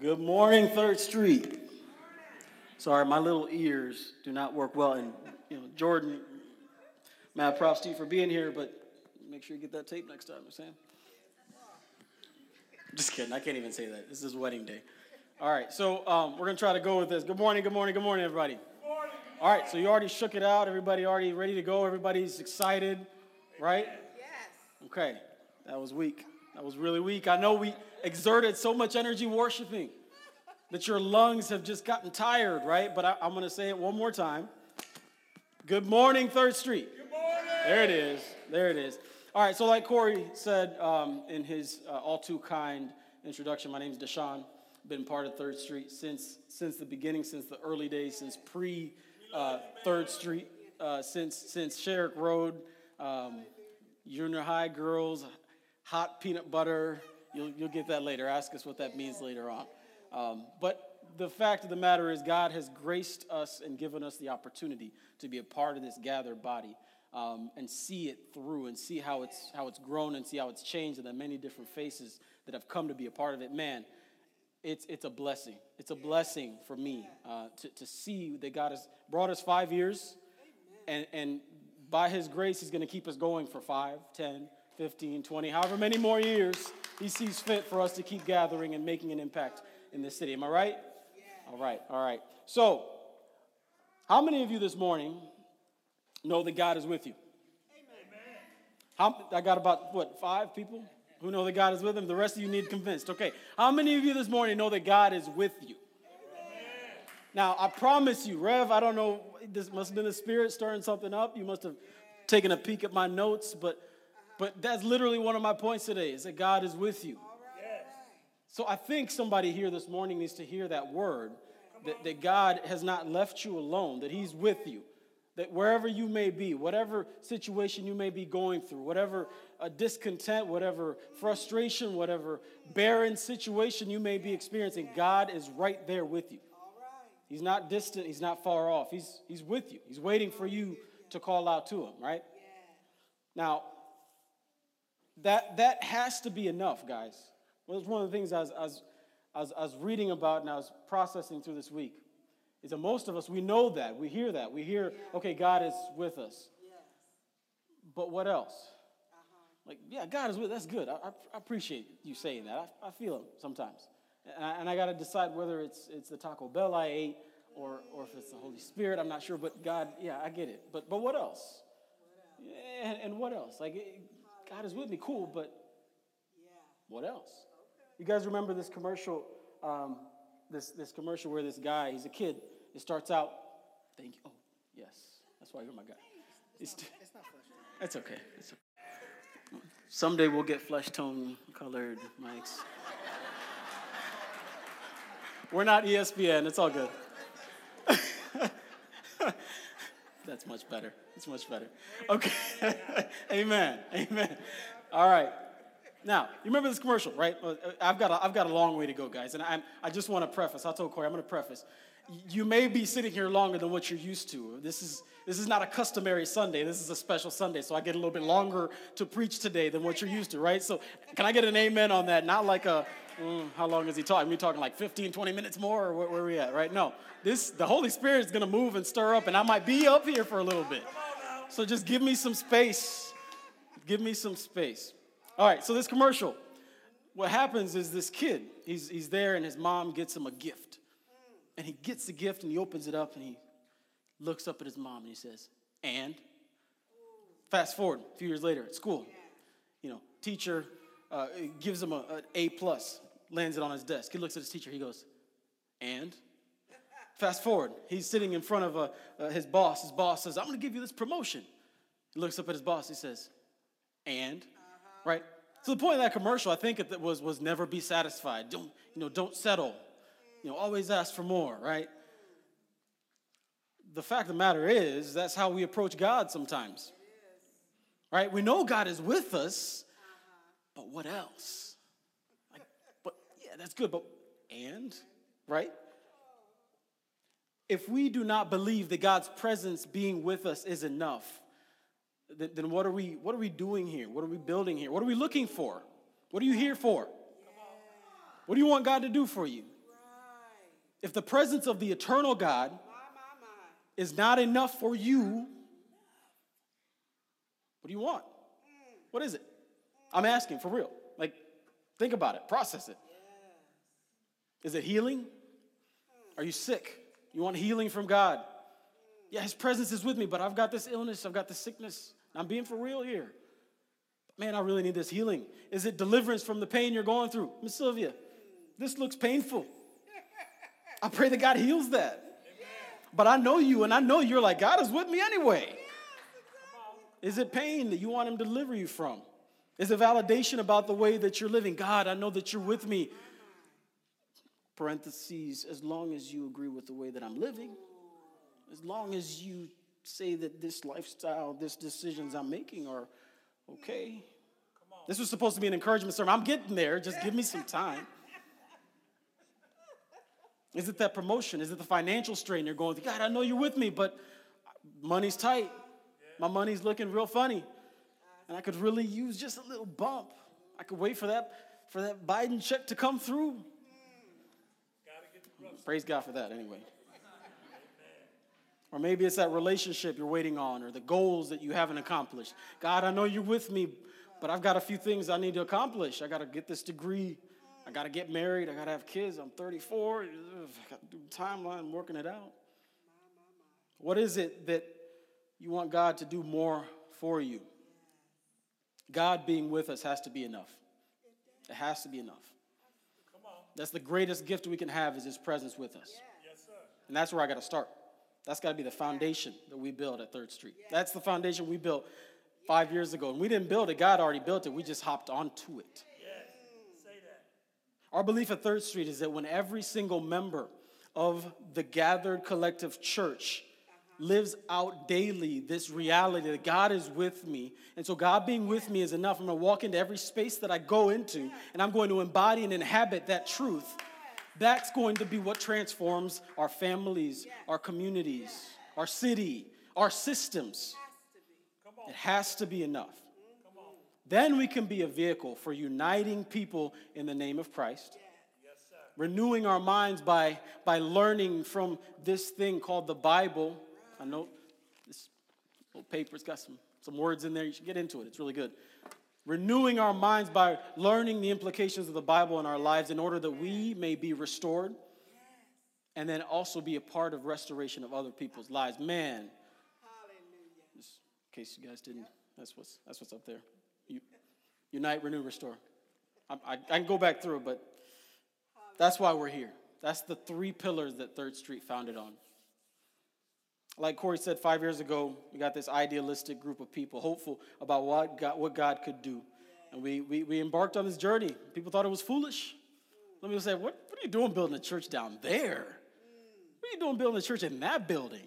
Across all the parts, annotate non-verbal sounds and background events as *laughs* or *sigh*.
Good morning, Third Street. Sorry, my little ears do not work well. And, you know, Jordan, mad props to you for being here, but make sure you get that tape next time, Sam. Just kidding. I can't even say that. This is wedding day. All right, so um, we're going to try to go with this. Good morning, good morning, good morning, everybody. Good morning. All right, so you already shook it out. Everybody already ready to go. Everybody's excited, right? Yes. Okay, that was weak. That was really weak. I know we exerted so much energy worshiping that your lungs have just gotten tired, right? But I, am going to say it one more time. Good morning, Third Street. Good morning. There it is. There it is. All right, so like Corey said um, in his uh, all too kind introduction, my name is Deshaun. Been part of Third Street since since the beginning, since the early days, since pre uh, Third Street, uh, since since Sherrick Road, um, junior high girls, hot peanut butter. You'll, you'll get that later. Ask us what that means later on. Um, but the fact of the matter is, God has graced us and given us the opportunity to be a part of this gathered body um, and see it through and see how it's, how it's grown and see how it's changed and the many different faces that have come to be a part of it. Man, it's, it's a blessing. It's a blessing for me uh, to, to see that God has brought us five years and, and by His grace, He's going to keep us going for five, ten, 15, 20, however many more years he sees fit for us to keep gathering and making an impact in this city. Am I right? Yeah. All right, all right. So, how many of you this morning know that God is with you? Amen. How, I got about, what, five people who know that God is with them? The rest of you need convinced. Okay. How many of you this morning know that God is with you? Amen. Now, I promise you, Rev, I don't know, this must have been the Spirit stirring something up. You must have taken a peek at my notes, but but that's literally one of my points today is that God is with you. So I think somebody here this morning needs to hear that word that, that God has not left you alone, that He's with you. That wherever you may be, whatever situation you may be going through, whatever uh, discontent, whatever frustration, whatever barren situation you may be experiencing, God is right there with you. He's not distant, He's not far off. He's, he's with you. He's waiting for you to call out to Him, right? Now, that, that has to be enough, guys. Well, it's one of the things I was, I, was, I, was, I was reading about and I was processing through this week. Is that most of us, we know that. We hear that. We hear, okay, God is with us. But what else? Uh-huh. Like, yeah, God is with us. That's good. I, I appreciate you saying that. I, I feel Him sometimes. And I, and I got to decide whether it's, it's the Taco Bell I ate or, or if it's the Holy Spirit. I'm not sure. But God, yeah, I get it. But, but what else? What else? And, and what else? Like, God is with me, cool, but what else? You guys remember this commercial, um, this, this commercial where this guy, he's a kid, it starts out, thank you. Oh, yes, that's why you're my guy. It's, it's, not, it's not flesh tone. That's okay. It's okay. Someday we'll get flesh tone colored mics. We're not ESPN, it's all good. *laughs* That's much better. It's much better. Okay. *laughs* Amen. Amen. All right. Now, you remember this commercial, right? Uh, I've got a, I've got a long way to go, guys. And I, I just want to preface. I told Corey, I'm going to preface. You may be sitting here longer than what you're used to. This is, this is not a customary Sunday. This is a special Sunday. So I get a little bit longer to preach today than what you're used to, right? So can I get an amen on that? Not like a, mm, how long is he talking? Are we talking like 15, 20 minutes more, or where, where are we at, right? No, this the Holy Spirit is to move and stir up, and I might be up here for a little bit. So just give me some space. Give me some space. All right, so this commercial, what happens is this kid, he's, he's there, and his mom gets him a gift. And he gets the gift, and he opens it up, and he looks up at his mom, and he says, and? Fast forward a few years later at school, you know, teacher uh, gives him an A plus, lands it on his desk. He looks at his teacher, he goes, and? Fast forward, he's sitting in front of uh, uh, his boss. His boss says, I'm going to give you this promotion. He looks up at his boss, he says, and? Uh-huh. Right? So the point of that commercial, I think it was, was never be satisfied. Don't, you know, don't settle. You know, always ask for more, right? The fact of the matter is, that's how we approach God sometimes. Right? We know God is with us, but what else? That's good, but and, right? If we do not believe that God's presence being with us is enough, then, then what are we what are we doing here? What are we building here? What are we looking for? What are you here for? What do you want God to do for you? If the presence of the eternal God is not enough for you, what do you want? What is it? I'm asking for real. Like, think about it, process it. Is it healing? Are you sick? You want healing from God? Yeah, His presence is with me, but I've got this illness, I've got this sickness. I'm being for real here. Man, I really need this healing. Is it deliverance from the pain you're going through? Miss Sylvia, this looks painful. I pray that God heals that. But I know you, and I know you're like, God is with me anyway. Is it pain that you want Him to deliver you from? Is it validation about the way that you're living? God, I know that you're with me. Parentheses, as long as you agree with the way that I'm living, as long as you say that this lifestyle, this decisions I'm making are okay. This was supposed to be an encouragement sermon. I'm getting there. Just give me some time. Is it that promotion? Is it the financial strain you're going through? God, I know you're with me, but money's tight. My money's looking real funny. And I could really use just a little bump. I could wait for that for that Biden check to come through. Praise God for that anyway. Or maybe it's that relationship you're waiting on or the goals that you haven't accomplished. God, I know you're with me, but I've got a few things I need to accomplish. I got to get this degree. I got to get married. I got to have kids. I'm 34. I got to do timeline, I'm working it out. What is it that you want God to do more for you? God being with us has to be enough. It has to be enough. That's the greatest gift we can have is his presence with us. And that's where I got to start. That's got to be the foundation that we build at Third Street. That's the foundation we built five years ago. And we didn't build it, God already built it. We just hopped onto it. Our belief at Third Street is that when every single member of the gathered collective church lives out daily this reality that God is with me. And so, God being with me is enough. I'm going to walk into every space that I go into, and I'm going to embody and inhabit that truth. That's going to be what transforms our families, our communities, our city, our systems. It has to be enough. Then we can be a vehicle for uniting people in the name of Christ renewing our minds by, by learning from this thing called the Bible I know this little paper's got some, some words in there. You should get into it. It's really good. Renewing our minds by learning the implications of the Bible in our lives in order that we may be restored and then also be a part of restoration of other people's lives. Man, just in case you guys didn't, that's what's, that's what's up there. You, unite, renew, restore. I, I, I can go back through, it, but that's why we're here. That's the three pillars that Third Street founded on. Like Corey said five years ago, we got this idealistic group of people, hopeful about what God, what God could do. And we, we, we embarked on this journey. People thought it was foolish. Let me say, what, what are you doing building a church down there? What are you doing building a church in that building?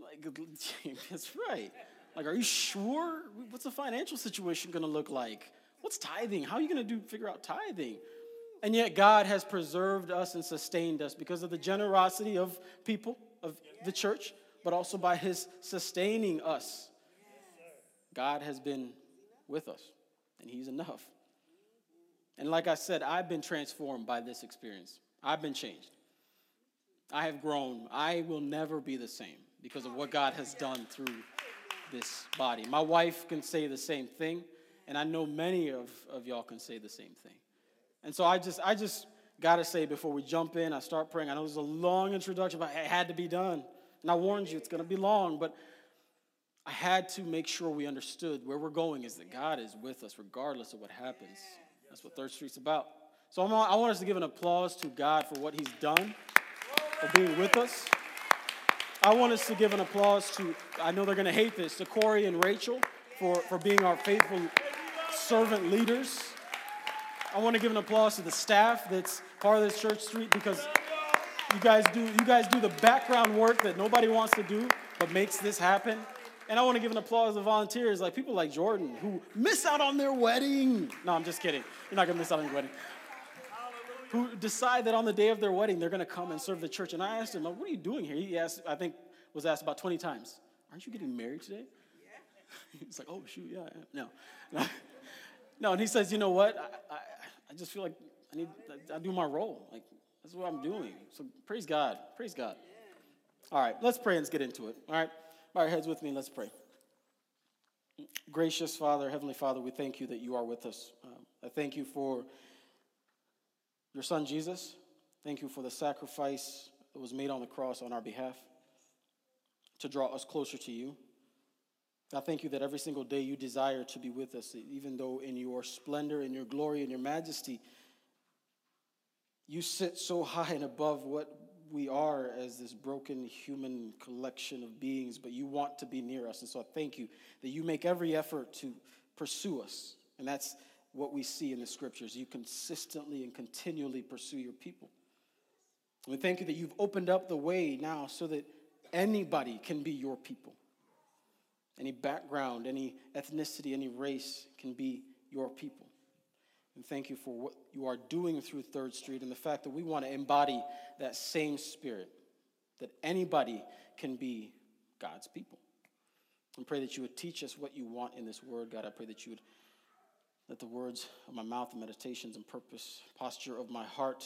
Like, *laughs* that's right. Like, are you sure? What's the financial situation going to look like? What's tithing? How are you going to do figure out tithing? And yet, God has preserved us and sustained us because of the generosity of people of the church, but also by his sustaining us. God has been with us, and he's enough. And like I said, I've been transformed by this experience. I've been changed. I have grown. I will never be the same because of what God has done through this body. My wife can say the same thing, and I know many of, of y'all can say the same thing. And so I just, I just got to say before we jump in, I start praying. I know this is a long introduction, but it had to be done. And I warned you, it's going to be long, but I had to make sure we understood where we're going is that God is with us regardless of what happens. That's what Third Street's about. So I want us to give an applause to God for what He's done, for being with us. I want us to give an applause to, I know they're going to hate this, to Corey and Rachel for, for being our faithful servant leaders. I want to give an applause to the staff that's part of this church street because you guys do you guys do the background work that nobody wants to do but makes this happen. And I want to give an applause to volunteers like people like Jordan who miss out on their wedding. No, I'm just kidding. You're not gonna miss out on your wedding. Who decide that on the day of their wedding they're gonna come and serve the church. And I asked him, like, "What are you doing here?" He asked, I think, was asked about 20 times. Aren't you getting married today? Yeah. *laughs* He's like, "Oh shoot, yeah, no." *laughs* no, and he says, "You know what? I, I, I just feel like I need, I do my role. Like, That's what I'm doing. So praise God. Praise God. All right, let's pray and let's get into it. All right, bow your heads with me let's pray. Gracious Father, Heavenly Father, we thank you that you are with us. Um, I thank you for your Son Jesus. Thank you for the sacrifice that was made on the cross on our behalf to draw us closer to you. I thank you that every single day you desire to be with us, even though in your splendor, in your glory, in your majesty, you sit so high and above what we are as this broken human collection of beings, but you want to be near us. And so I thank you that you make every effort to pursue us. And that's what we see in the scriptures. You consistently and continually pursue your people. We thank you that you've opened up the way now so that anybody can be your people. Any background, any ethnicity, any race can be your people. And thank you for what you are doing through Third Street and the fact that we want to embody that same spirit, that anybody can be God's people. And pray that you would teach us what you want in this word, God. I pray that you would let the words of my mouth the meditations and purpose, posture of my heart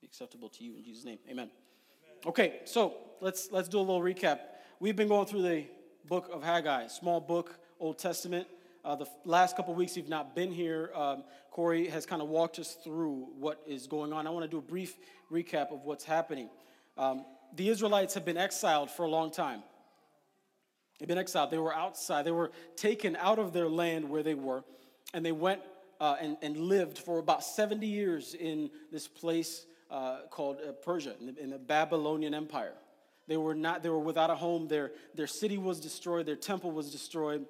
be acceptable to you in Jesus' name. Amen. Amen. Okay, so let's let's do a little recap. We've been going through the book of Haggai, small book, Old Testament. Uh, the last couple weeks you've not been here, um, Corey has kind of walked us through what is going on. I want to do a brief recap of what's happening. Um, the Israelites have been exiled for a long time. They've been exiled. They were outside. They were taken out of their land where they were, and they went uh, and, and lived for about 70 years in this place uh, called uh, Persia, in the, in the Babylonian Empire. They were not. They were without a home. Their their city was destroyed. Their temple was destroyed.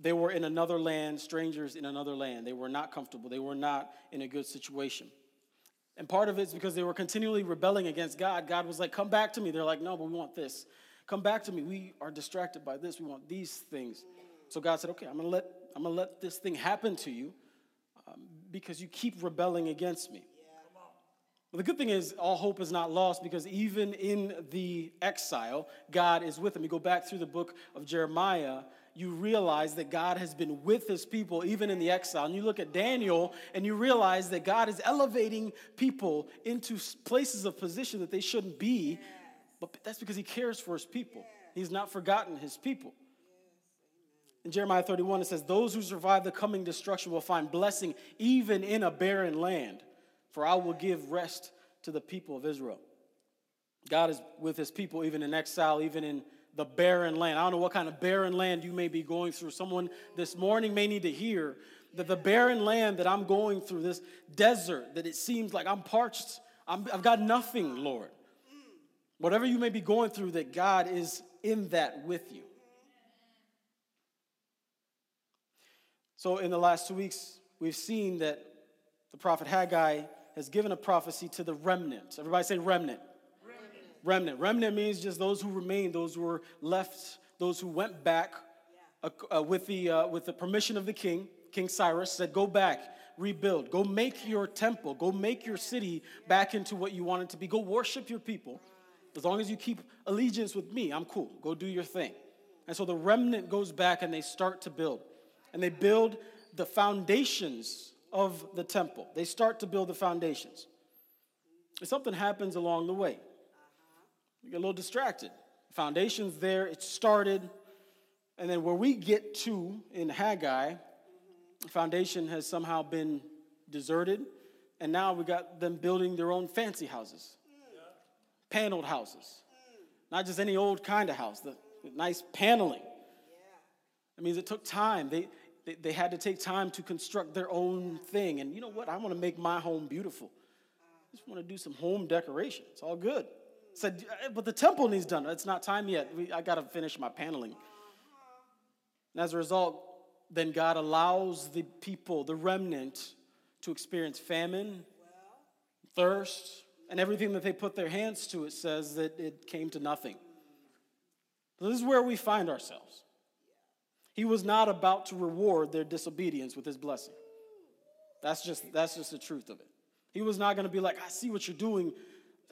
They were in another land, strangers in another land. They were not comfortable. They were not in a good situation. And part of it is because they were continually rebelling against God. God was like, Come back to me. They're like, No, but we want this. Come back to me. We are distracted by this. We want these things. So God said, Okay, I'm gonna let, I'm gonna let this thing happen to you um, because you keep rebelling against me. Well, the good thing is, all hope is not lost because even in the exile, God is with them. You go back through the book of Jeremiah, you realize that God has been with his people even in the exile. And you look at Daniel and you realize that God is elevating people into places of position that they shouldn't be, but that's because he cares for his people. He's not forgotten his people. In Jeremiah 31, it says, Those who survive the coming destruction will find blessing even in a barren land, for I will give rest to the people of Israel. God is with his people even in exile, even in the barren land. I don't know what kind of barren land you may be going through. Someone this morning may need to hear that the barren land that I'm going through, this desert, that it seems like I'm parched, i have got nothing, Lord. Whatever you may be going through, that God is in that with you. So, in the last two weeks, we've seen that the prophet Haggai has given a prophecy to the remnant. Everybody say remnant remnant. Remnant remnant means just those who remain, those who were left, those who went back uh, uh, with, the, uh, with the permission of the king. King Cyrus said, Go back, rebuild, go make your temple, go make your city back into what you want it to be. Go worship your people. As long as you keep allegiance with me, I'm cool. Go do your thing. And so the remnant goes back and they start to build. And they build the foundations of the temple. They start to build the foundations. And something happens along the way. We get a little distracted. Foundation's there, it started, and then where we get to in Haggai, the foundation has somehow been deserted, and now we got them building their own fancy houses, paneled houses. Not just any old kind of house, the, the nice paneling. That means it took time. They, they, they had to take time to construct their own thing. And you know what? I want to make my home beautiful. I just want to do some home decoration. It's all good said, uh, but the temple needs done. It's not time yet. We, I got to finish my paneling. And as a result, then God allows the people, the remnant, to experience famine, thirst, and everything that they put their hands to, it says that it came to nothing. This is where we find ourselves. He was not about to reward their disobedience with his blessing. That's just, that's just the truth of it. He was not going to be like, I see what you're doing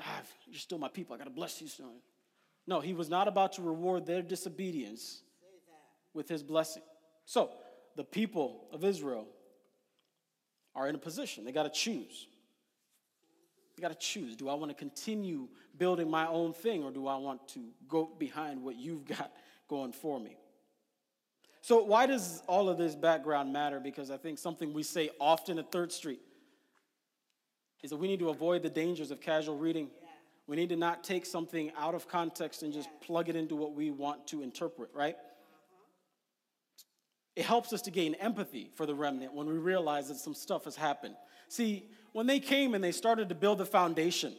ah, you're still my people. I got to bless you, son. No, he was not about to reward their disobedience with his blessing. So, the people of Israel are in a position. They got to choose. I got to choose. Do I want to continue building my own thing or do I want to go behind what you've got *laughs* going for me? So, why does all of this background matter? Because I think something we say often at Third Street is that we need to avoid the dangers of casual reading. We need to not take something out of context and just plug it into what we want to interpret, right? It helps us to gain empathy for the remnant when we realize that some stuff has happened. See, when they came and they started to build the foundation,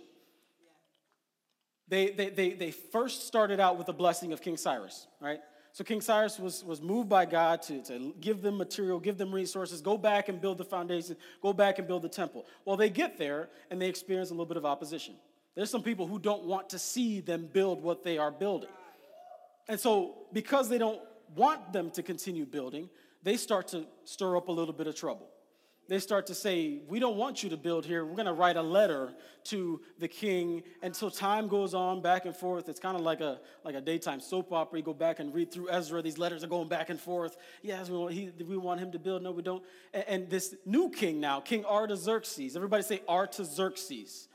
they, they, they, they first started out with the blessing of King Cyrus, right? So King Cyrus was, was moved by God to, to give them material, give them resources, go back and build the foundation, go back and build the temple. Well, they get there and they experience a little bit of opposition. There's some people who don't want to see them build what they are building. And so, because they don't want them to continue building, they start to stir up a little bit of trouble. They start to say, We don't want you to build here. We're going to write a letter to the king. And so time goes on back and forth. It's kind of like a, like a daytime soap opera. You go back and read through Ezra. These letters are going back and forth. Yes, we want, he, we want him to build. No, we don't. And, and this new king now, King Artaxerxes, everybody say Artaxerxes.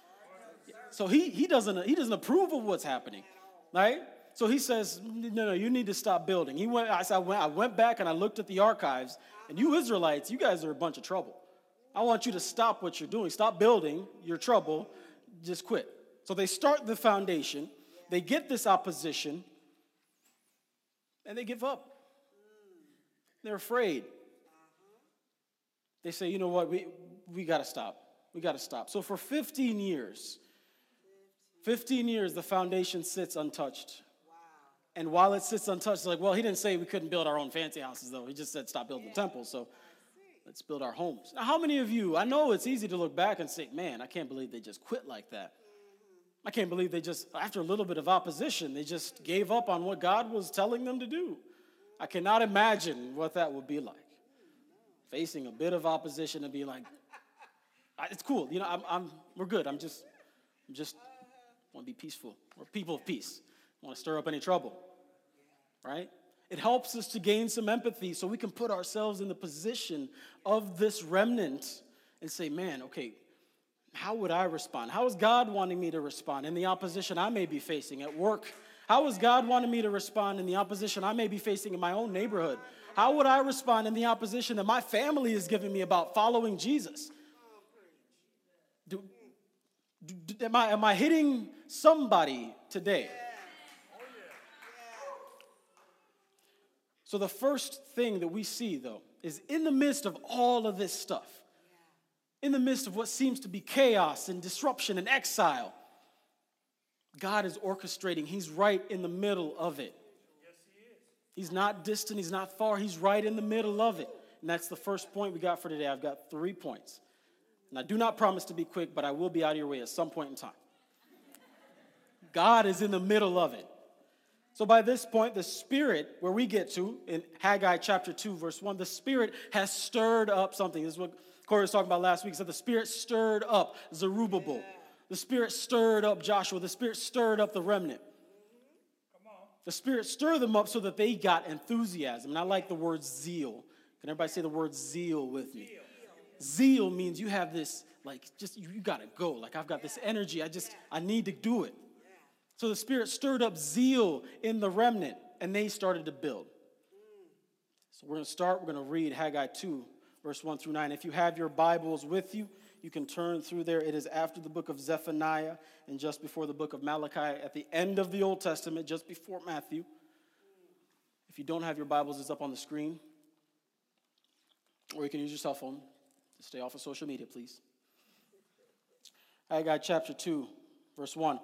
So he, he, doesn't, he doesn't approve of what's happening, right? So he says, no, no, you need to stop building. He went, I, went, I went back and I looked at the archives, and you Israelites, you guys are a bunch of trouble. I want you to stop what you're doing. Stop building your trouble. Just quit. So they start the foundation, they get this opposition, and they give up. They're afraid. They say, you know what, we, we got to stop. We got to stop. So for 15 years, 15 years, the foundation sits untouched. And while it sits untouched, it's like, well, he didn't say we couldn't build our own fancy houses, though. He just said stop building the temple. So let's build our homes. Now, how many of you, I know it's easy to look back and say, man, I can't believe they just quit like that. I can't believe they just, after a little bit of opposition, they just gave up on what God was telling them to do. I cannot imagine what that would be like. Facing a bit of opposition and be like, it's cool, you know, I'm, I'm, we're good. I'm just, I'm just want to be peaceful. We're people of peace want to stir up any trouble, right? It helps us to gain some empathy so we can put ourselves in the position of this remnant and say, man, okay, how would I respond? How is God wanting me to respond in the opposition I may be facing at work? How is God wanting me to respond in the opposition I may be facing in my own neighborhood? How would I respond in the opposition that my family is giving me about following Jesus? Do, do, am, I, am I hitting somebody today? So, the first thing that we see, though, is in the midst of all of this stuff, in the midst of what seems to be chaos and disruption and exile, God is orchestrating. He's right in the middle of it. Yes, he is. He's not distant, he's not far, he's right in the middle of it. And that's the first point we got for today. I've got three points. And I do not promise to be quick, but I will be out of your way at some point in time. God is in the middle of it. So by this point, the Spirit, where we get to in Haggai chapter 2, verse 1, the Spirit has stirred up something. This is what Corey was talking about last week. He said the Spirit stirred up Zerubbabel. The Spirit stirred up Joshua. The Spirit stirred up the remnant. The Spirit stirred them up so that they got enthusiasm. And I like the word zeal. Can everybody say the word zeal with me? Zeal, zeal means you have this, like, just, you, you got to go. Like, I've got this energy. I just, I need to do it. So the Spirit stirred up zeal in the remnant, and they started to build. So we're going to start. We're going to read Haggai 2, verse 1 through 9. If you have your Bibles with you, you can turn through there. It is after the book of Zephaniah and just before the book of Malachi, at the end of the Old Testament, just before Matthew. If you don't have your Bibles, it's up on the screen. Or you can use your cell phone stay off of social media, please. Haggai chapter 2, verse 1.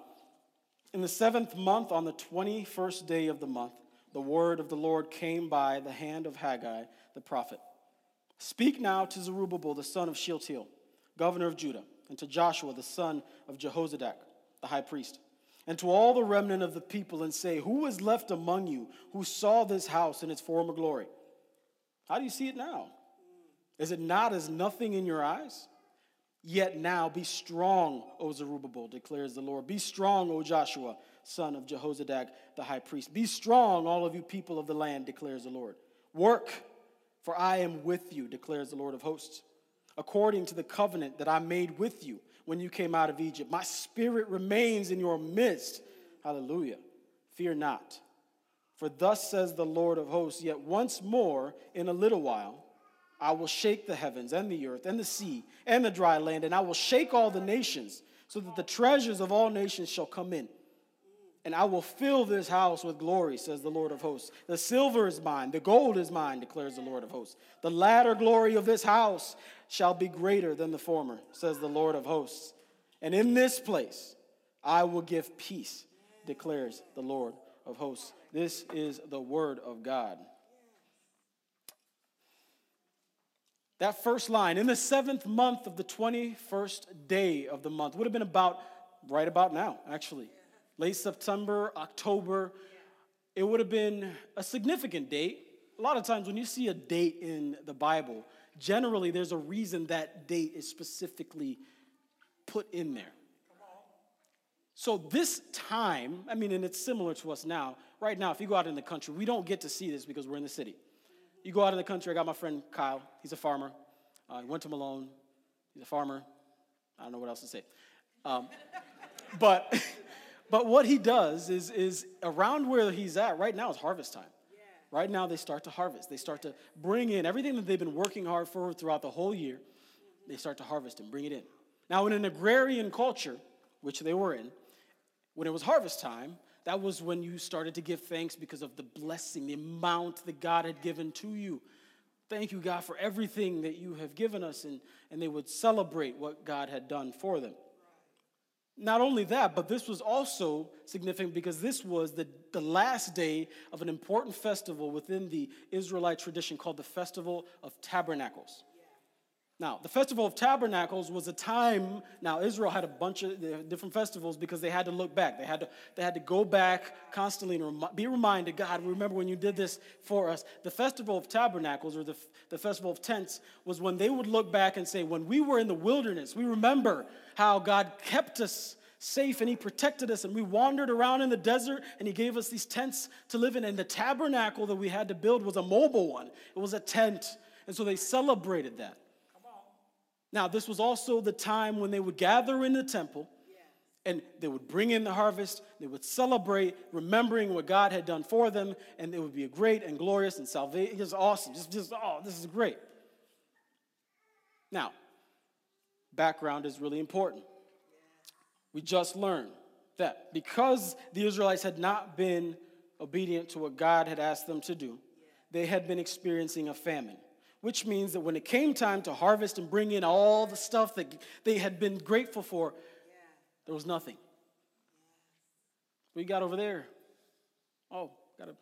In the seventh month, on the 21st day of the month, the word of the Lord came by the hand of Haggai the prophet. Speak now to Zerubbabel the son of Shealtiel, governor of Judah, and to Joshua the son of Jehozadak, the high priest, and to all the remnant of the people, and say, Who is left among you who saw this house in its former glory? How do you see it now? Is it not as nothing in your eyes? Yet now be strong, O Zerubbabel, declares the Lord. Be strong, O Joshua, son of Jehozadak, the high priest. Be strong, all of you people of the land, declares the Lord. Work, for I am with you, declares the Lord of hosts, according to the covenant that I made with you when you came out of Egypt. My spirit remains in your midst. Hallelujah. Fear not. For thus says the Lord of hosts, yet once more in a little while, I will shake the heavens and the earth and the sea and the dry land, and I will shake all the nations, so that the treasures of all nations shall come in. And I will fill this house with glory, says the Lord of hosts. The silver is mine, the gold is mine, declares the Lord of hosts. The latter glory of this house shall be greater than the former, says the Lord of hosts. And in this place I will give peace, declares the Lord of hosts. This is the word of God. That first line, in the seventh month of the 21st day of the month, would have been about right about now, actually. Late September, October. It would have been a significant date. A lot of times when you see a date in the Bible, generally there's a reason that date is specifically put in there. So, this time, I mean, and it's similar to us now. Right now, if you go out in the country, we don't get to see this because we're in the city. You go out in the country, I got my friend Kyle, he's a farmer. Uh, he went to Malone, he's a farmer. I don't know what else to say. Um, *laughs* but, *laughs* but what he does is, is around where he's at right now is harvest time. Right now, they start to harvest. They start to bring in everything that they've been working hard for throughout the whole year. They start to harvest and bring it in. Now, in an agrarian culture, which they were in, when it was harvest time, that was when you started to give thanks because of the blessing, the amount that God had given to you. Thank you, God, for everything that you have given us. And, and they would celebrate what God had done for them. Not only that, but this was also significant because this was the, the last day of an important festival within the Israelite tradition called the Festival of Tabernacles. Now, the Festival of Tabernacles was a time, now Israel had a bunch of uh, different festivals because they had to look back. They had to, they had to go back constantly and be reminded, God, remember when you did this for us. The Festival of Tabernacles, or the, the Festival of Tents, was when they would look back and say, when we were in the wilderness, we remember how God kept us safe and he protected us and we wandered around in the desert and he gave us these tents to live in and the tabernacle that we had to build was a mobile one it was a tent and so they celebrated that now, this was also the time when they would gather in the temple and they would bring in the harvest, they would celebrate, remembering what God had done for them, and it would be a great and glorious and salvation. It was awesome. Just, just, oh, this is great. Now, background is really important. We just learned that because the Israelites had not been obedient to what God had asked them to do, they had been experiencing a famine which means that when it came time to harvest and bring in all the stuff that they had been grateful for, there was nothing. We got over there. Oh, got an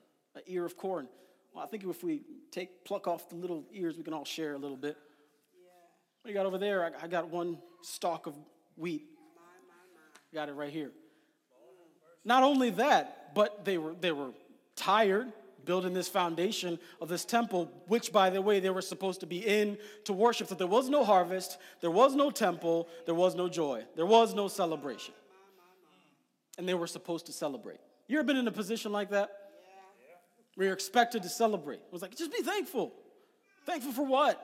ear of corn. Well, I think if we take pluck off the little ears, we can all share a little bit. We got over there. I, I got one stalk of wheat. Got it right here. Not only that, but they were they were tired building this foundation of this temple, which, by the way, they were supposed to be in to worship. So there was no harvest, there was no temple, there was no joy, there was no celebration. And they were supposed to celebrate. You ever been in a position like that? Where you're expected to celebrate. It was like, just be thankful. Thankful for what?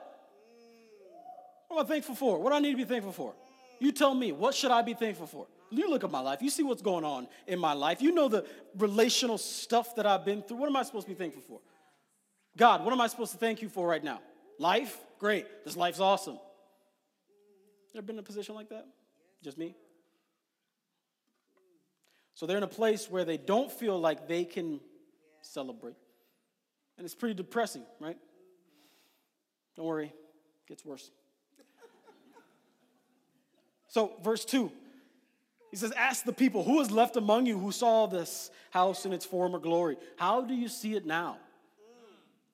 What am I thankful for? What do I need to be thankful for? You tell me, what should I be thankful for? You look at my life, you see what's going on in my life. You know the relational stuff that I've been through. What am I supposed to be thankful for? God, what am I supposed to thank you for right now? Life? Great. This life's awesome. Ever been in a position like that? Just me? So they're in a place where they don't feel like they can celebrate. And it's pretty depressing, right? Don't worry, it gets worse. So, verse 2 he says, Ask the people, who is left among you who saw this house in its former glory? How do you see it now?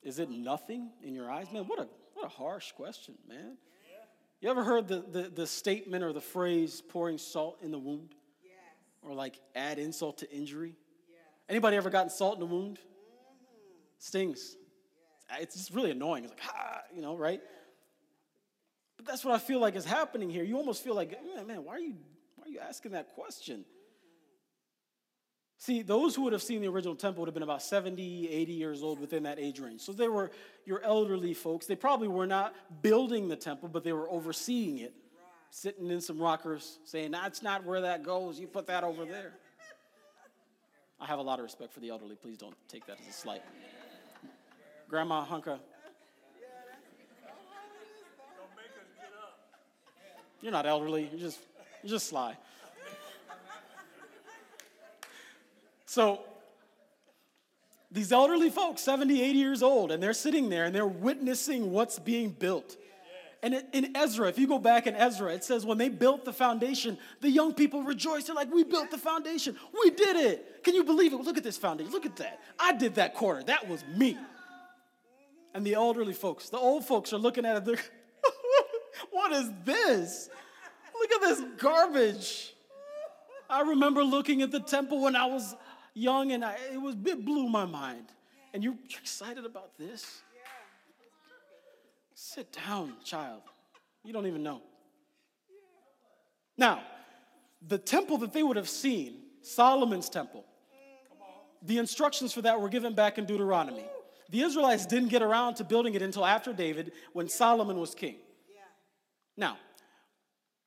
Is it nothing in your eyes? Man, what a, what a harsh question, man. You ever heard the, the, the statement or the phrase pouring salt in the wound? Yes. Or like add insult to injury? Yes. Anybody ever gotten salt in the wound? Mm-hmm. Stings. Yes. It's just really annoying. It's like, ah, you know, right? But that's what I feel like is happening here. You almost feel like, man, man why are you you asking that question? See, those who would have seen the original temple would have been about 70, 80 years old within that age range. So they were your elderly folks. They probably were not building the temple, but they were overseeing it. sitting in some rockers saying, That's not where that goes. You put that over there. I have a lot of respect for the elderly. Please don't take that as a slight. Grandma Hunka. You're not elderly. You're just, just sly. So, these elderly folks, 70, 80 years old, and they're sitting there and they're witnessing what's being built. And in Ezra, if you go back in Ezra, it says when they built the foundation, the young people rejoiced. They're like, We built the foundation. We did it. Can you believe it? Look at this foundation. Look at that. I did that corner. That was me. And the elderly folks, the old folks are looking at it. They're, *laughs* What is this? Look at this garbage. I remember looking at the temple when I was young and I, it, was, it blew my mind. And you're, excited about this? Sit down, child. You don't even know. Now, the temple that they would have seen, Solomon's temple, the instructions for that were given back in Deuteronomy. The Israelites didn't get around to building it until after David when Solomon was king. Now,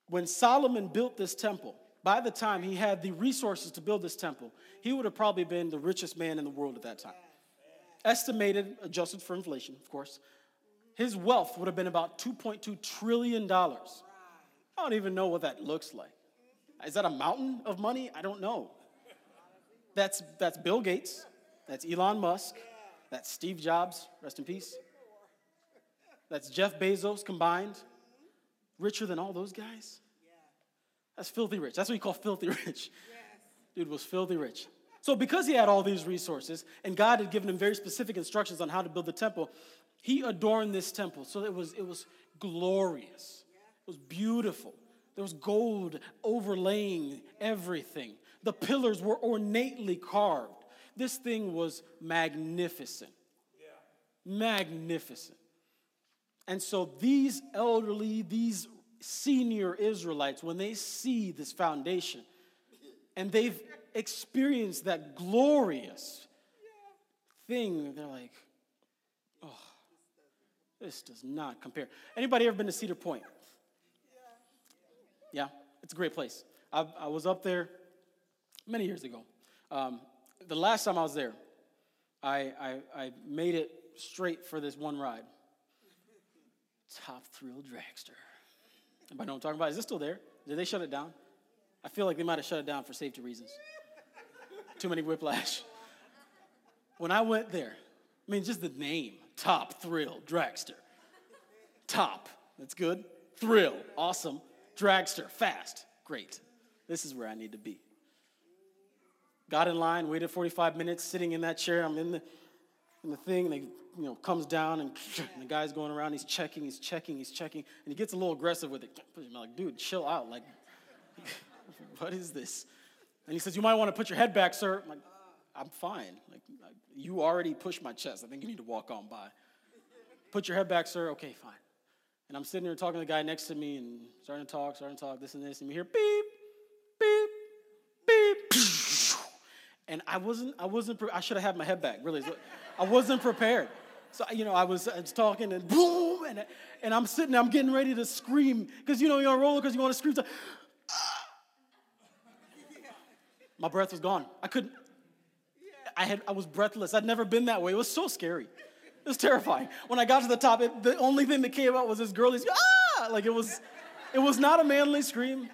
when Solomon built this temple, by the time he had the resources to build this temple, he would have probably been the richest man in the world at that time. Estimated, adjusted for inflation, of course, his wealth would have been about $2.2 trillion. I don't even know what that looks like. Is that a mountain of money? I don't know. That's, that's Bill Gates, that's Elon Musk, that's Steve Jobs, rest in peace. That's Jeff Bezos combined, richer than all those guys. That's filthy rich. That's what you call filthy *laughs* rich. Dude was filthy rich. So, because he had all these resources and God had given him very specific instructions on how to build the temple, he adorned this temple. So, it was, it was glorious, it was beautiful. There was gold overlaying everything. The pillars were ornately carved. This thing was magnificent. Yeah. Magnificent. And so these elderly, these senior Israelites, when they see this foundation and they've experienced that glorious thing, they're like, oh, this does not compare. Anybody ever been to Cedar Point? Yeah, it's a great place. I, I was up there many years ago. Um, the last time I was there, I, I, I made it straight for this one ride. Top Thrill Dragster. Anybody know what I'm talking about? Is this still there? Did they shut it down? I feel like they might have shut it down for safety reasons. Too many whiplash. When I went there, I mean, just the name, Top Thrill Dragster. Top, that's good. Thrill, awesome. Dragster, fast, great. This is where I need to be. Got in line, waited 45 minutes, sitting in that chair. I'm in the, in the thing. They you know, comes down and, the guy's going around, he's checking, he's checking, he's checking, and he gets a little aggressive with it. I'm like, dude, chill out. Like, *laughs* what is this? And he says, you might want to put your head back, sir. I'm like, I'm fine. Like, you already pushed my chest. I think you need to walk on by. Put your head back, sir. Okay, fine. And I'm sitting there talking to the guy next to me and starting to talk, starting to talk, this and this, and you hear beep, beep, beep. *laughs* And I wasn't, I wasn't, I should have had my head back, really. I wasn't prepared. So, you know, I was, I was talking and boom, and, and I'm sitting there, I'm getting ready to scream because, you know, you're on roller because you want to scream. So, ah. My breath was gone. I couldn't, I, had, I was breathless. I'd never been that way. It was so scary. It was terrifying. When I got to the top, it, the only thing that came out was this girlie's, ah! Like it was, it was not a manly scream.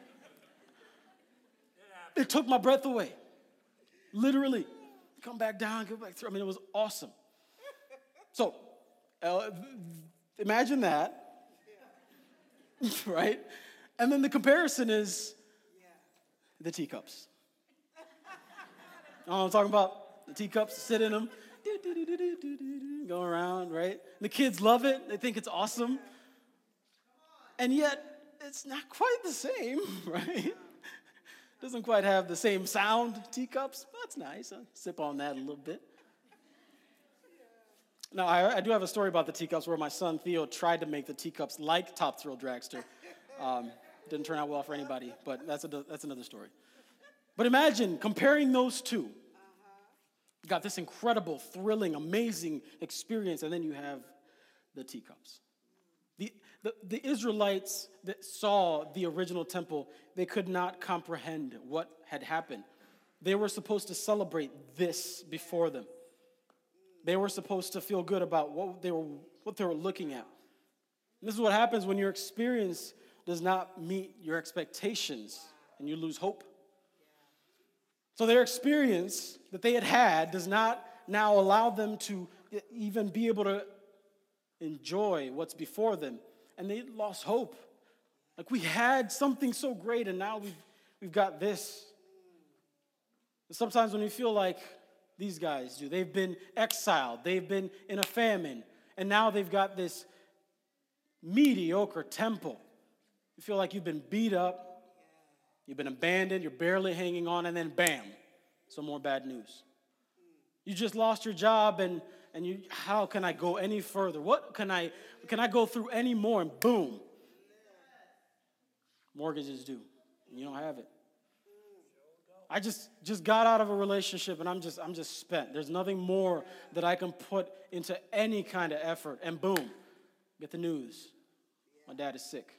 It took my breath away. Literally. Come back down, go back through. I mean, it was awesome. So, uh, imagine that, *laughs* right? And then the comparison is the teacups. You know I'm talking about? The teacups, sit in them, go around, right? The kids love it, they think it's awesome. And yet, it's not quite the same, *laughs* right? Doesn't quite have the same sound, teacups. That's nice. I'll sip on that a little bit. Now, I, I, do have a story about the teacups where my son Theo tried to make the teacups like Top Thrill Dragster. Um, didn't turn out well for anybody, but that's, a, that's another story. But imagine comparing those two. You got this incredible, thrilling, amazing experience, and then you have the teacups. The, The, Israelites that saw the original temple, they could not comprehend what had happened. They were supposed to celebrate this before them. They were supposed to feel good about what they were, what they were looking at. And this is what happens when your experience does not meet your expectations and you lose hope. So, their experience that they had had does not now allow them to even be able to enjoy what's before them. And they lost hope. Like we had something so great, and now we've, we've got this. And sometimes when you feel like these guys do, they've been exiled, they've been in a famine, and now they've got this mediocre temple. You feel like you've been beat up, You've been abandoned, you're barely hanging on, and then bam, some more bad news. You just lost your job, and, and you, how can I go any further? What can I, can I go through any more? And boom, mortgage is due. You don't have it. I just just got out of a relationship and I'm just I'm just spent. There's nothing more that I can put into any kind of effort. And boom, get the news. My dad is sick.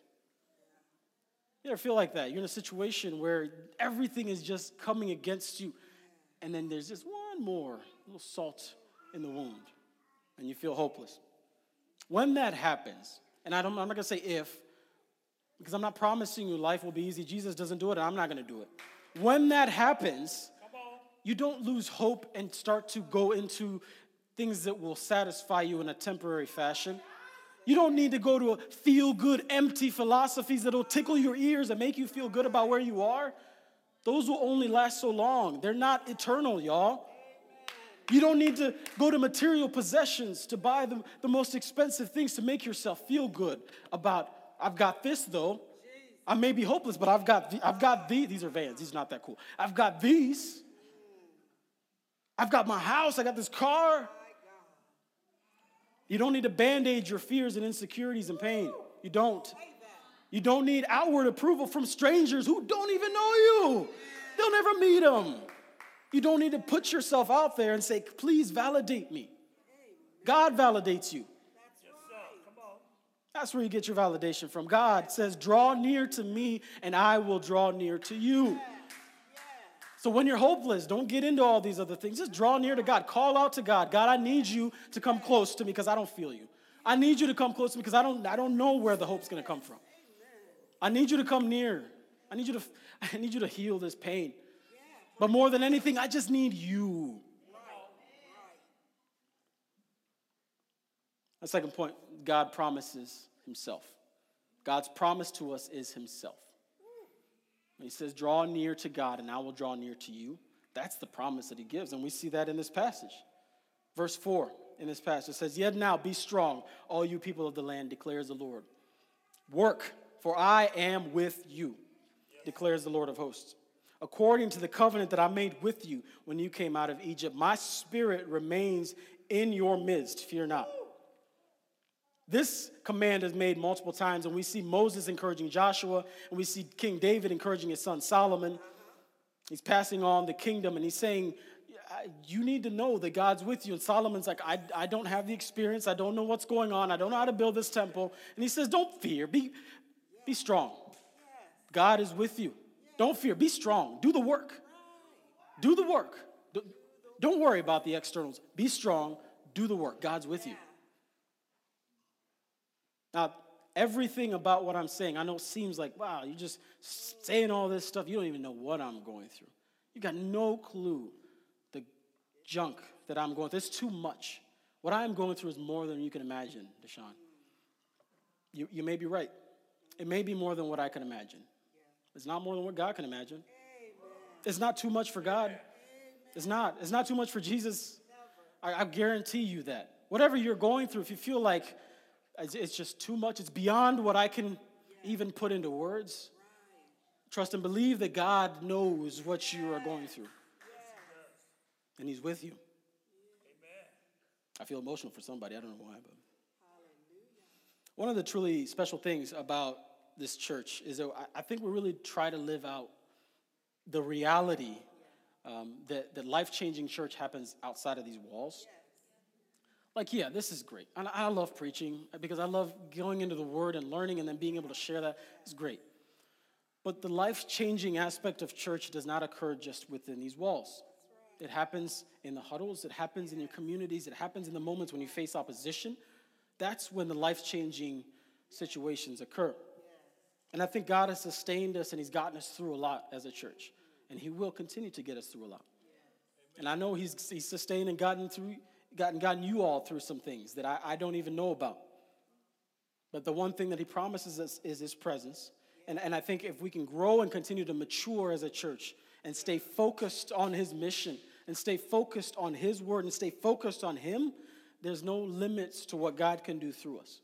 You ever feel like that? You're in a situation where everything is just coming against you, and then there's just one more little salt in the wound, and you feel hopeless. When that happens, and I I'm not gonna say if, because I'm not promising you life will be easy. Jesus doesn't do it, I'm not gonna do it. When that happens, you don't lose hope and start to go into things that will satisfy you in a temporary fashion. You don't need to go to feel good, empty philosophies that'll tickle your ears and make you feel good about where you are. Those will only last so long. They're not eternal, y'all. You don't need to go to material possessions to buy the, the most expensive things to make yourself feel good about, I've got this though. I may be hopeless, but I've got, the, I've got these. These are vans. These are not that cool. I've got these. I've got my house. I got this car. You don't need to band aid your fears and insecurities and pain. You don't. You don't need outward approval from strangers who don't even know you. They'll never meet them. You don't need to put yourself out there and say, please validate me. God validates you. That's where you get your validation from. God says, draw near to me and I will draw near to you. So when you're hopeless, don't get into all these other things. Just draw near to God. Call out to God. God, I need you to come close to me because I don't feel you. I need you to come close to me because I don't, I don't know where the hope's going to come from. I need you to come near. I need you to, *laughs* I need you to heal this pain. But more than anything, I just need you. The second point God promises himself. God's promise to us is himself. He says, Draw near to God, and I will draw near to you. That's the promise that he gives, and we see that in this passage. Verse 4 in this passage says, Yet now be strong, all you people of the land, declares the Lord. Work, for I am with you, declares the Lord of hosts. According to the covenant that I made with you when you came out of Egypt, my spirit remains in your midst. Fear not. This command is made multiple times, and we see Moses encouraging Joshua, and we see King David encouraging his son Solomon. He's passing on the kingdom, and he's saying, You need to know that God's with you. And Solomon's like, I, I don't have the experience. I don't know what's going on. I don't know how to build this temple. And he says, Don't fear. Be, be strong. God is with you. Don't fear. Be strong. Do the work. Do the work. Don't worry about the externals. Be strong. Do the work. God's with you. Now, everything about what I'm saying, I know seems like, wow, you're just saying all this stuff. You don't even know what I'm going through. You got no clue the junk that I'm going through. It's too much. What I'm going through is more than you can imagine, Deshaun. You, you may be right. It may be more than what I can imagine. It's not more than what God can imagine. It's not too much for God. It's not. It's not too much for Jesus. I, I guarantee you that. Whatever you're going through, if you feel like it's just too much. It's beyond what I can even put into words. Trust and believe that God knows what you are going through. And He's with you. I feel emotional for somebody. I don't know why, but. One of the truly special things about this church is that I think we really try to live out the reality um, that, that life changing church happens outside of these walls. Like, yeah, this is great. And I love preaching because I love going into the word and learning and then being able to share that is great. But the life changing aspect of church does not occur just within these walls. It happens in the huddles, it happens in your communities, it happens in the moments when you face opposition. That's when the life changing situations occur. And I think God has sustained us and He's gotten us through a lot as a church. And He will continue to get us through a lot. And I know He's, he's sustained and gotten, through, gotten, gotten you all through some things that I, I don't even know about. But the one thing that He promises us is His presence. And, and I think if we can grow and continue to mature as a church and stay focused on His mission and stay focused on His word and stay focused on Him, there's no limits to what God can do through us.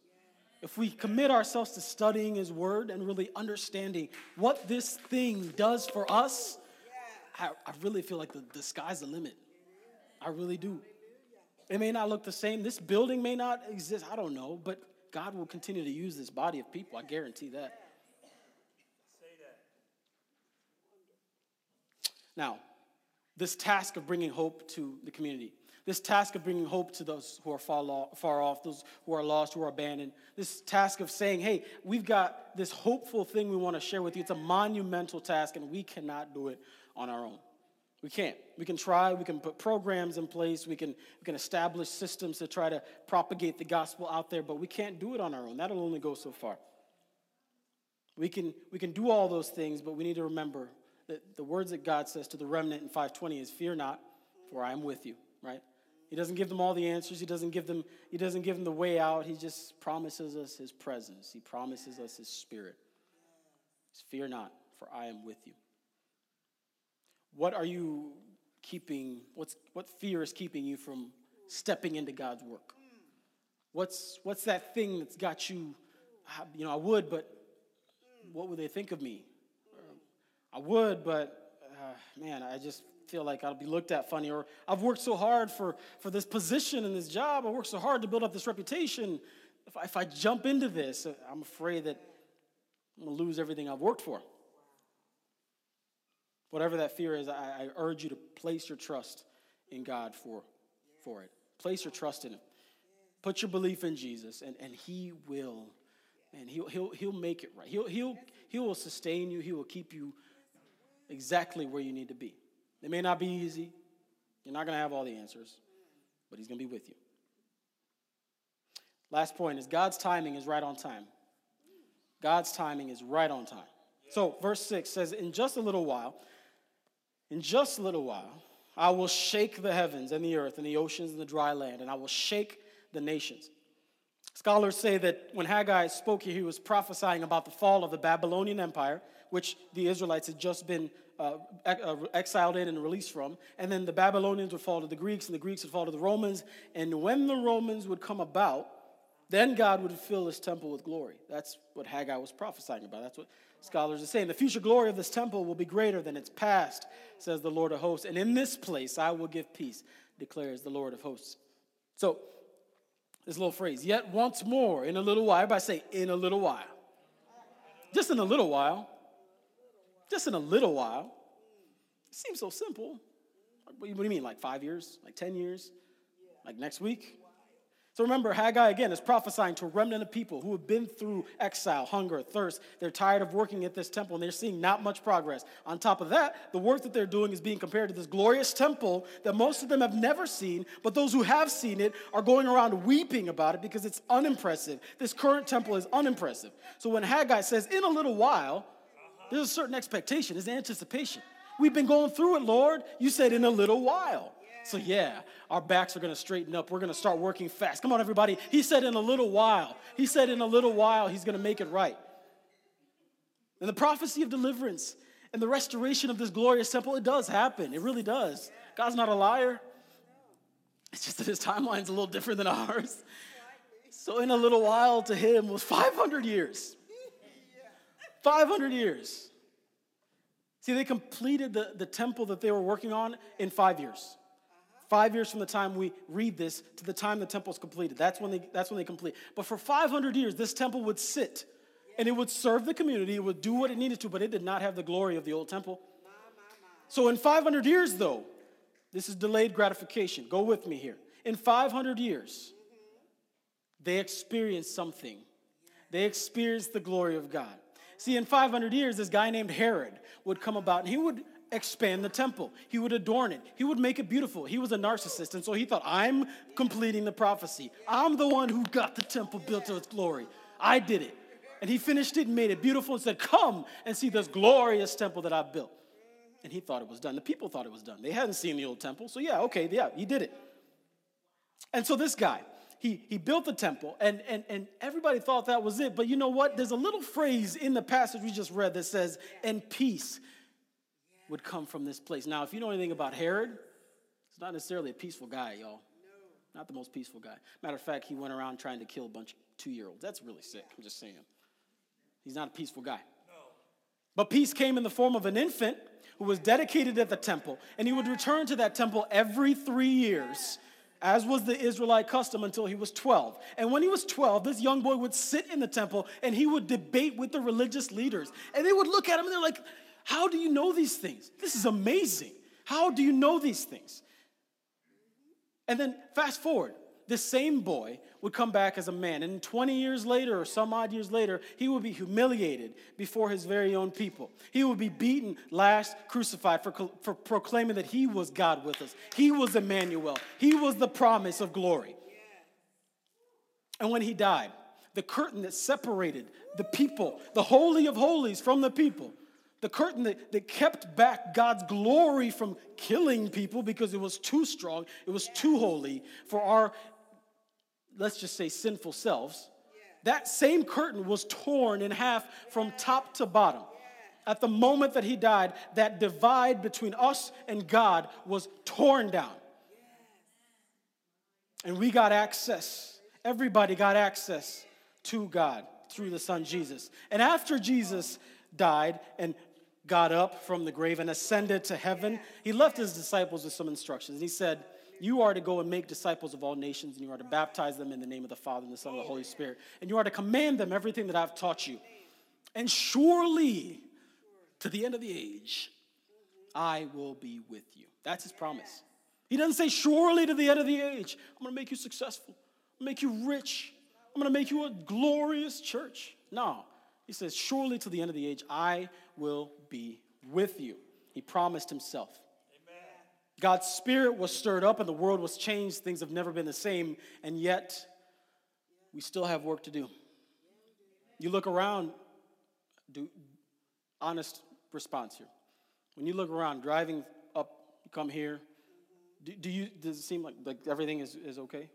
If we commit ourselves to studying His Word and really understanding what this thing does for us, I, I really feel like the, the sky's the limit. I really do. It may not look the same. This building may not exist. I don't know. But God will continue to use this body of people. I guarantee that. Now, this task of bringing hope to the community this task of bringing hope to those who are far, off, those who are lost, who are abandoned. This task of saying, hey, we've got this hopeful thing we want to share with you. It's a monumental task, and we cannot do it on our own. We can't. We can try, we can put programs in place, we can, we can establish systems to try to propagate the gospel out there, but we can't do it on our own. That'll only go so far. We can, we can do all those things, but we need to remember that the words that God says to the remnant in 520 is, Fear not, for I am with you, right? He doesn't give them all the answers. He doesn't give them, he doesn't give them the way out. He just promises us his presence. He promises us his spirit. Fear not, for I am with you. What are you keeping, what's, what fear is keeping you from stepping into God's work? What's, what's that thing that's got you, you know, I would, but what would they think of me? I would, but uh, man, I just feel like I'll be looked at funny, or I've worked so hard for, for this position and this job, I worked so hard to build up this reputation. If I, if I jump into this, I'm afraid that I'm to lose everything I've worked for. Whatever that fear is, I, I urge you to place your trust in God for, for it. Place your trust in Him. Put your belief in Jesus, and, and He will, and he'll, he'll, he'll make it right. He'll, he'll, he will sustain you, He will keep you exactly where you need to be. It may not be easy. You're not going to have all the answers, but He's going to be with you. Last point is God's timing is right on time. God's timing is right on time. So, verse 6 says, In just a little while, in just a little while, I will shake the heavens and the earth and the oceans and the dry land, and I will shake the nations. Scholars say that when Haggai spoke here, he was prophesying about the fall of the Babylonian Empire, which the Israelites had just been uh, uh, exiled in and released from. And then the Babylonians would fall to the Greeks, and the Greeks would fall to the Romans. And when the Romans would come about, then God would fill his temple with glory. That's what Haggai was prophesying about. That's what scholars are saying. The future glory of this temple will be greater than its past, says the Lord of hosts. And in this place I will give peace, declares the Lord of hosts. So, this little phrase, yet once more, in a little while. Everybody say, in a little while. Just in a little while just in a little while. It seems so simple. What do you mean, like five years? Like 10 years? Like next week? So remember, Haggai again is prophesying to a remnant of people who have been through exile, hunger, thirst. They're tired of working at this temple and they're seeing not much progress. On top of that, the work that they're doing is being compared to this glorious temple that most of them have never seen, but those who have seen it are going around weeping about it because it's unimpressive. This current temple is unimpressive. So when Haggai says, in a little while, there's a certain expectation, there's anticipation. We've been going through it, Lord. You said in a little while. So, yeah, our backs are going to straighten up. We're going to start working fast. Come on, everybody. He said in a little while. He said in a little while, He's going to make it right. And the prophecy of deliverance and the restoration of this glorious temple, it does happen. It really does. God's not a liar. It's just that His timeline's a little different than ours. So, in a little while to Him was 500 years. 500 years. See, they completed the, the temple that they were working on in five years. Five years from the time we read this to the time the temple is completed. That's when they, that's when they complete. But for 500 years, this temple would sit and it would serve the community. It would do what it needed to, but it did not have the glory of the old temple. So in 500 years, though, this is delayed gratification. Go with me here. In 500 years, they experienced something. They experienced the glory of God. See, in 500 years, this guy named Herod would come about and he would expand the temple. He would adorn it. He would make it beautiful. He was a narcissist, and so he thought, I'm completing the prophecy. I'm the one who got the temple built to its glory. I did it. And he finished it and made it beautiful and said, Come and see this glorious temple that I've built. And he thought it was done. The people thought it was done. They hadn't seen the old temple. So, yeah, okay, yeah, he did it. And so this guy, he, he built the temple, and, and, and everybody thought that was it. But you know what? There's a little phrase in the passage we just read that says, and peace would come from this place. Now, if you know anything about Herod, he's not necessarily a peaceful guy, y'all. Not the most peaceful guy. Matter of fact, he went around trying to kill a bunch of two year olds. That's really sick. I'm just saying. He's not a peaceful guy. But peace came in the form of an infant who was dedicated at the temple, and he would return to that temple every three years as was the Israelite custom until he was 12. And when he was 12, this young boy would sit in the temple and he would debate with the religious leaders. And they would look at him and they're like, How do you know these things? This is amazing. How do you know these things? And then fast forward, this same boy would come back as a man. And 20 years later, or some odd years later, he would be humiliated before his very own people. He would be beaten, lashed, crucified for, for proclaiming that he was God with us. He was Emmanuel. He was the promise of glory. And when he died, the curtain that separated the people, the Holy of Holies, from the people, the curtain that, that kept back God's glory from killing people because it was too strong, it was too holy for our let's just say sinful selves, that same curtain was torn in half from top to bottom. At the moment that he died, that divide between us and God was torn down. And we got access. Everybody got access to God through the Son Jesus. And after Jesus died and got up from the grave and ascended to heaven, he left his disciples with some instructions. He said, you are to go and make disciples of all nations, and you are to baptize them in the name of the Father and the Son and the Holy Spirit. And you are to command them everything that I've taught you. And surely, to the end of the age, I will be with you. That's his promise. He doesn't say, surely to the end of the age, I'm to make you successful, make you rich, I'm to make you a glorious church. No. He says, surely to the end of the age, I will be with you. He promised himself. God's spirit was stirred up and the world was changed. Things have never been the same, and yet we still have work to do. You look around, do honest response here. When you look around, driving up, come here, do, do you does it seem like, like everything is, is okay?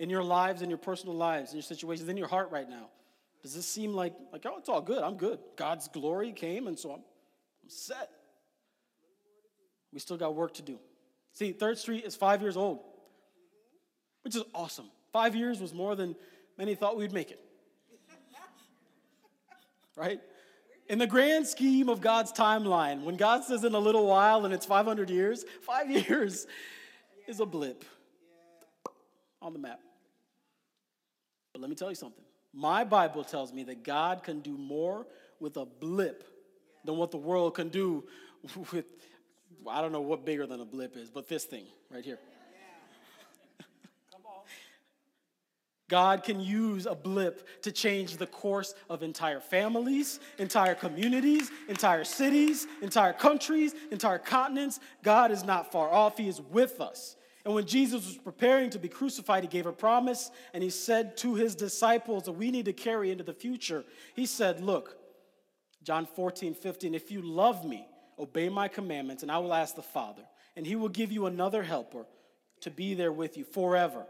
In your lives, in your personal lives, in your situations, in your heart right now, does this seem like like oh it's all good, I'm good. God's glory came and so I'm, I'm set. We still got work to do. See, Third Street is five years old, which is awesome. Five years was more than many thought we'd make it. *laughs* right? In the grand scheme of God's timeline, when God says in a little while and it's 500 years, five *laughs* years is a blip on the map. But let me tell you something. My Bible tells me that God can do more with a blip than what the world can do *laughs* with I don't know what bigger than a blip is, but this thing right here. *laughs* God can use a blip to change the course of entire families, entire communities, entire cities, entire countries, entire continents. God is not far off, He is with us. And when Jesus was preparing to be crucified, He gave a promise and He said to His disciples that we need to carry into the future. He said, Look, John 14, 15, if you love me, Obey my commandments, and I will ask the Father, and he will give you another helper to be there with you forever.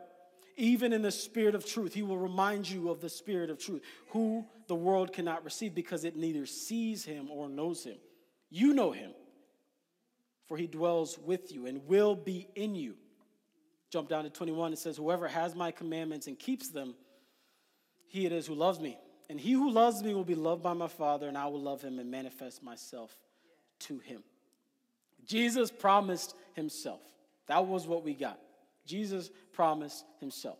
Even in the spirit of truth, he will remind you of the spirit of truth, who the world cannot receive because it neither sees him or knows him. You know him, for he dwells with you and will be in you. Jump down to 21, it says, Whoever has my commandments and keeps them, he it is who loves me. And he who loves me will be loved by my Father, and I will love him and manifest myself to him. Jesus promised himself. That was what we got. Jesus promised himself.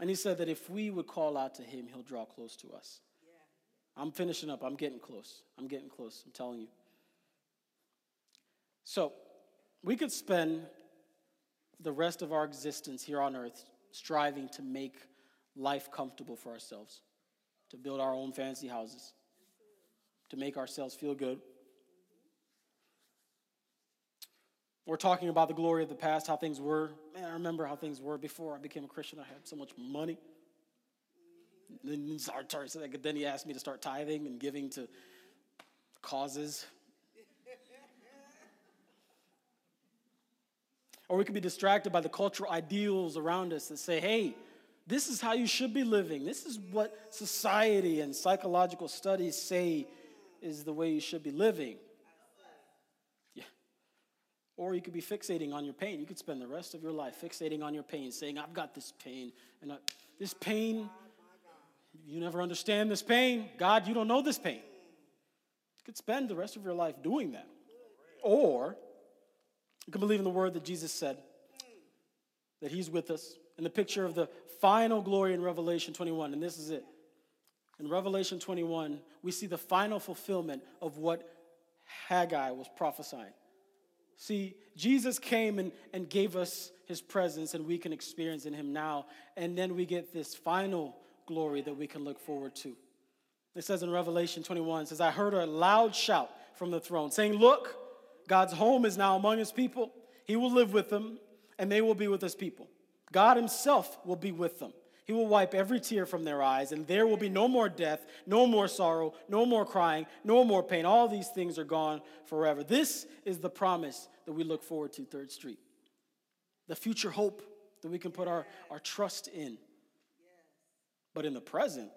And he said that if we would call out to him, he'll draw close to us. Yeah. I'm finishing up. I'm getting close. I'm getting close. I'm telling you. So, we could spend the rest of our existence here on earth striving to make life comfortable for ourselves, to build our own fancy houses, to make ourselves feel good. We're talking about the glory of the past, how things were. Man, I remember how things were before I became a Christian. I had so much money. Then, he asked me to start tithing and giving to causes. Or we could be distracted by the cultural ideals around us that say, hey, this is how you should be living. This is what society and psychological studies say is the way you should be living. Or you could be fixating on your pain. You could spend the rest of your life fixating on your pain, saying, I've got this pain. And I, this pain, you never understand this pain. God, you don't know this pain. You could spend the rest of your life doing that. Or you can believe in the word that Jesus said, that He's with us. In the picture of the final glory in Revelation 21, and this is it. In Revelation 21, we see the final fulfillment of what Haggai was prophesying. See, Jesus came and, and gave us his presence, and we can experience in him now. And then we get this final glory that we can look forward to. It says in Revelation 21, it says, I heard a loud shout from the throne saying, Look, God's home is now among his people. He will live with them, and they will be with his people. God himself will be with them. He will wipe every tear from their eyes, and there will be no more death, no more sorrow, no more crying, no more pain. All these things are gone forever. This is the promise that we look forward to, Third Street. The future hope that we can put our, our trust in. But in the present,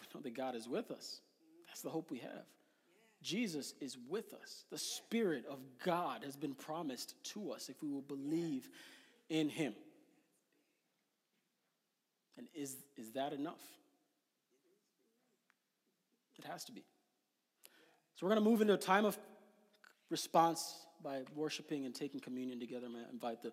we know that God is with us. That's the hope we have. Jesus is with us. The Spirit of God has been promised to us if we will believe in Him. And is, is that enough? It has to be. So we're going to move into a time of response by worshiping and taking communion together. To invite the